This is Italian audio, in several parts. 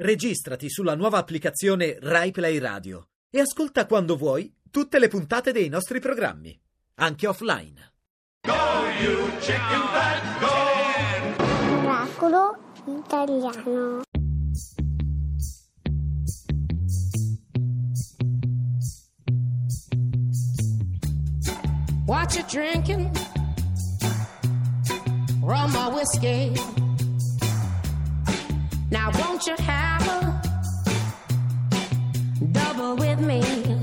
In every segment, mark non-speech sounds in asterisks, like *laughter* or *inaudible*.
Registrati sulla nuova applicazione RaiPlay Radio e ascolta quando vuoi tutte le puntate dei nostri programmi, anche offline. Go, you chicken fat, go! Oracolo italiano. What you drinking? Rum or whiskey? Now won't you have a double with me?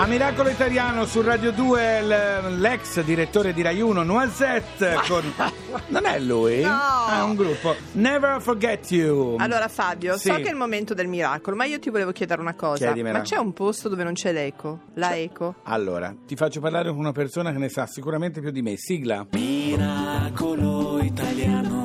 A Miracolo Italiano su Radio 2 l- l'ex direttore di Rai 1 Noisette *laughs* con... Non è lui? No. Ah, È un gruppo. Never Forget You. Allora Fabio, Sì. so che è il momento del miracolo, ma io ti volevo chiedere una cosa. Chiedimela. Ma c'è un posto dove non c'è l'eco? La eco? Allora, ti faccio parlare con una persona che ne sa sicuramente più di me. Sigla. Miracolo italiano.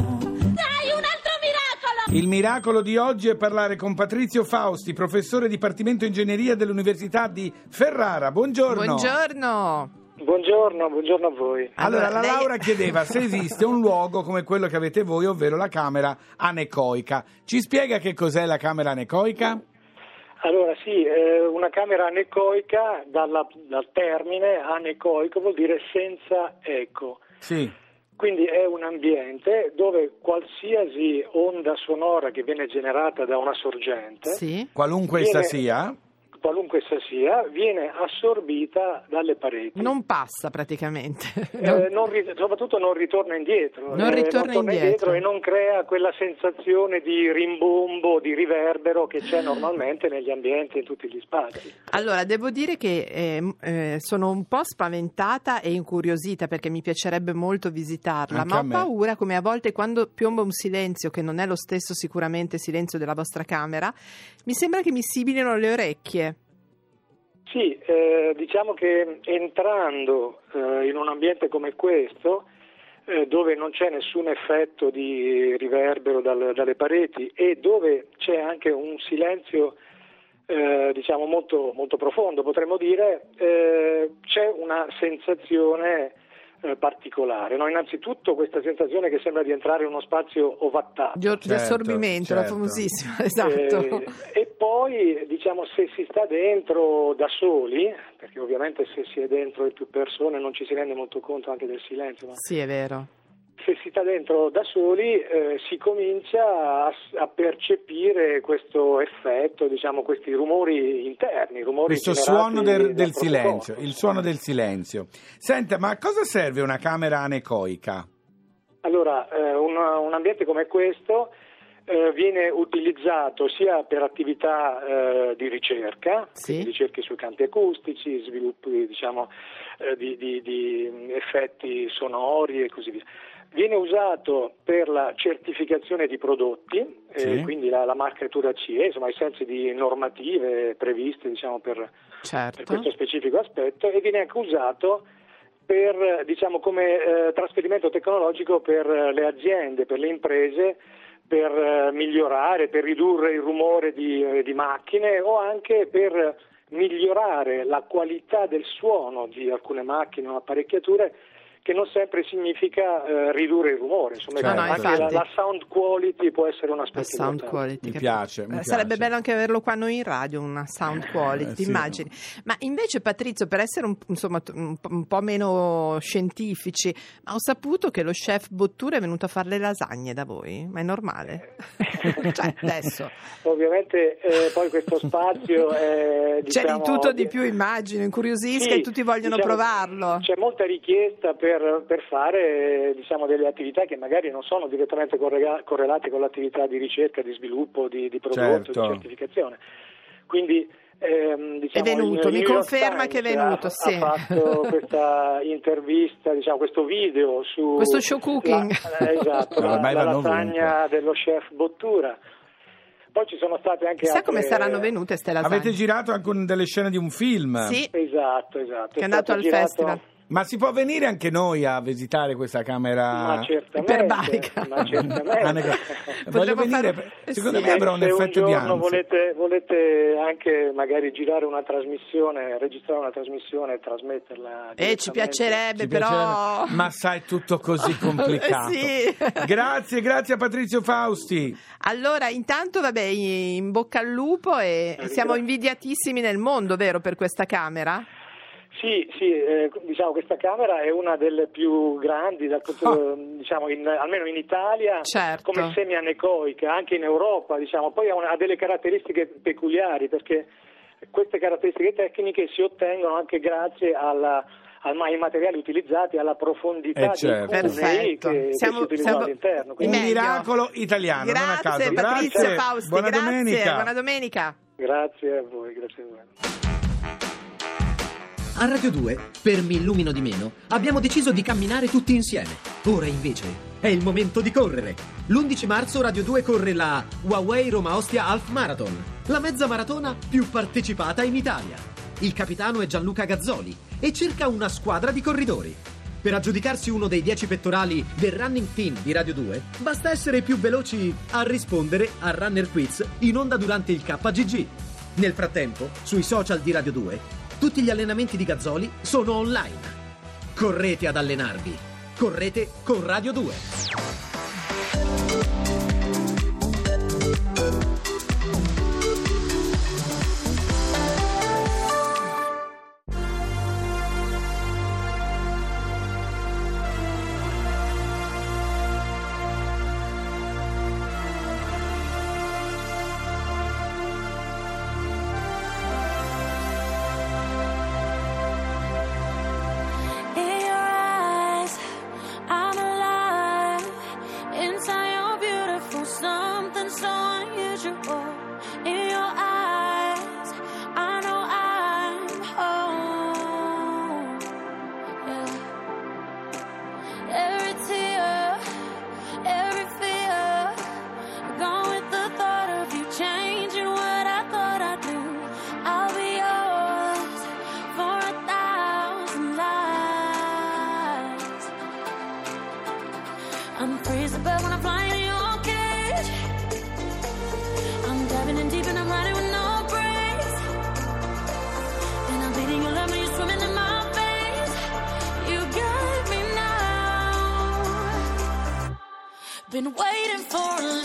Il miracolo di oggi è parlare con Patrizio Fausti, professore Dipartimento Ingegneria dell'Università di Ferrara. Buongiorno. Buongiorno. Buongiorno, buongiorno a voi. Allora, la lei- Laura chiedeva se esiste un luogo come quello che avete voi, ovvero la camera anecoica. Ci spiega che cos'è la camera anecoica? Allora sì, eh, una camera anecoica dalla- dal termine anecoico vuol dire senza eco. Sì. Quindi è un ambiente dove qualsiasi onda sonora che viene generata da una sorgente, Sì. Qualunque Viene- essa sia. Qualunque essa sia, viene assorbita dalle pareti. Non passa praticamente. Eh, *laughs* non ri- soprattutto non ritorna indietro, Non eh, ritorna torna indietro. e non crea quella sensazione di rimbombo, di riverbero che c'è normalmente negli ambienti e in tutti gli spazi. Allora, devo dire che eh, eh, sono un po' spaventata e incuriosita perché mi piacerebbe molto visitarla, Anche ma ho paura come a volte quando piomba un silenzio che non è lo stesso sicuramente silenzio della vostra camera, mi sembra che mi sibilino le orecchie. Sì, eh, diciamo che entrando eh, in un ambiente come questo, eh, dove non c'è nessun effetto di riverbero dal- dalle pareti e dove c'è anche un silenzio eh, diciamo molto, molto profondo, potremmo dire, eh, c'è una sensazione eh, particolare. No? Innanzitutto questa sensazione che sembra di entrare in uno spazio ovattato. Di, di Certo, assorbimento, la certo. famosissima, *laughs* esatto. Eh, e poi diciamo se si sta dentro da soli, perché ovviamente se si è dentro più persone non ci si rende molto conto anche del silenzio, ma Sì, è vero. Se si sta dentro da soli eh, si comincia a, a percepire questo effetto, diciamo questi rumori interni, rumori Questo suono del, del silenzio, il suono del silenzio. Senta, ma a cosa serve una camera anecoica? Allora, eh, un, un ambiente come questo eh, viene utilizzato sia per attività eh, di ricerca, Sì. ricerche sui campi acustici, sviluppi diciamo, eh, di, di- di effetti sonori e così via. Viene usato per la certificazione di prodotti, eh, Sì. quindi la, la marcatura CE, insomma, ai sensi di normative previste diciamo, per, per Certo. questo specifico aspetto e viene anche usato per, diciamo, come eh, trasferimento tecnologico per eh, le aziende, per le imprese, per eh, migliorare, per ridurre il rumore di, eh, di macchine o anche per migliorare la qualità del suono di alcune macchine o apparecchiature che non sempre significa eh, ridurre il rumore, insomma Certo. No, no, anche la, infatti. la sound quality può essere un La aspetto quality. Mi che- piace, mi Eh, Sarebbe piace. bello anche averlo qua noi in radio, una sound quality, Eh, sì. immagini. Ma invece Patrizio, per essere un, insomma, un po'- meno scientifici, ma ho saputo che lo chef Bottura è venuto a fare le lasagne da voi, ma è normale? *laughs* cioè, adesso. Ovviamente eh, poi questo spazio è C'è diciamo, di tutto di più, immagino, incuriosisca Sì, e tutti vogliono diciamo, provarlo. C'è molta richiesta per, per fare diciamo, delle attività che magari non sono direttamente correga- correlate con l'attività di ricerca, di sviluppo, di, di prodotto, Certo. di certificazione. Quindi ehm, diciamo, È venuto, mi conferma che è Times venuto, ha, sì. ha fatto *laughs* questa intervista, diciamo, questo video su Questo show cooking. la, eh, esatto, la, la lasagna dello chef Bottura. Poi ci sono state anche Chissà altre... come saranno venute ste lasagne. Avete girato anche delle scene di un film? Sì, Esatto, esatto. che è È andato al girato- festival. Ma si può venire anche noi a visitare questa camera? Iperbarica. ma certamente. *laughs* Voglio venire, fare- secondo sì. me avrà un Se effetto un di ansia. volete, volete anche magari girare una trasmissione, registrare una trasmissione e trasmetterla. Eh, ci piacerebbe, Ci però... piacerebbe, Ma sai, è tutto così *laughs* complicato. Eh, sì. Grazie, grazie a Patrizio Fausti. Allora, intanto, vabbè, in bocca al lupo e Eh, siamo invidiatissimi nel mondo, vero, per questa camera? Sì, sì, eh, diciamo questa camera è una delle più grandi, dal punto- diciamo in- almeno in Italia. Certo. come semi-anecoica, anche in Europa, diciamo. poi ha, una- ha delle caratteristiche peculiari perché queste caratteristiche tecniche si ottengono anche grazie alla- al- ai materiali utilizzati, alla profondità Eh, dei certo. Perfetto. che, che Siamo- si utilizzano siamo- all'interno. Un Quindi, Meglio. miracolo italiano, non a caso. Grazie, Patrizio Grazie. Fausti, Buona grazie, domenica. buona domenica. grazie a voi, grazie a voi. A Radio 2, per Mi illumino di meno, abbiamo deciso di camminare tutti insieme. Ora invece è il momento di correre. L'11 marzo Radio 2 corre la Huawei Roma Ostia Half Marathon, la mezza maratona più partecipata in Italia. Il capitano è Gianluca Gazzoli e cerca una squadra di corridori. Per aggiudicarsi uno dei 10 pettorali del Running Team di Radio 2, basta essere più veloci a rispondere al Runner Quiz in onda durante il KGG. Nel frattempo, sui social di Radio 2, tutti gli allenamenti di Gazzoli sono online. Correte ad allenarvi. Correte con Radio 2. Been waiting for a.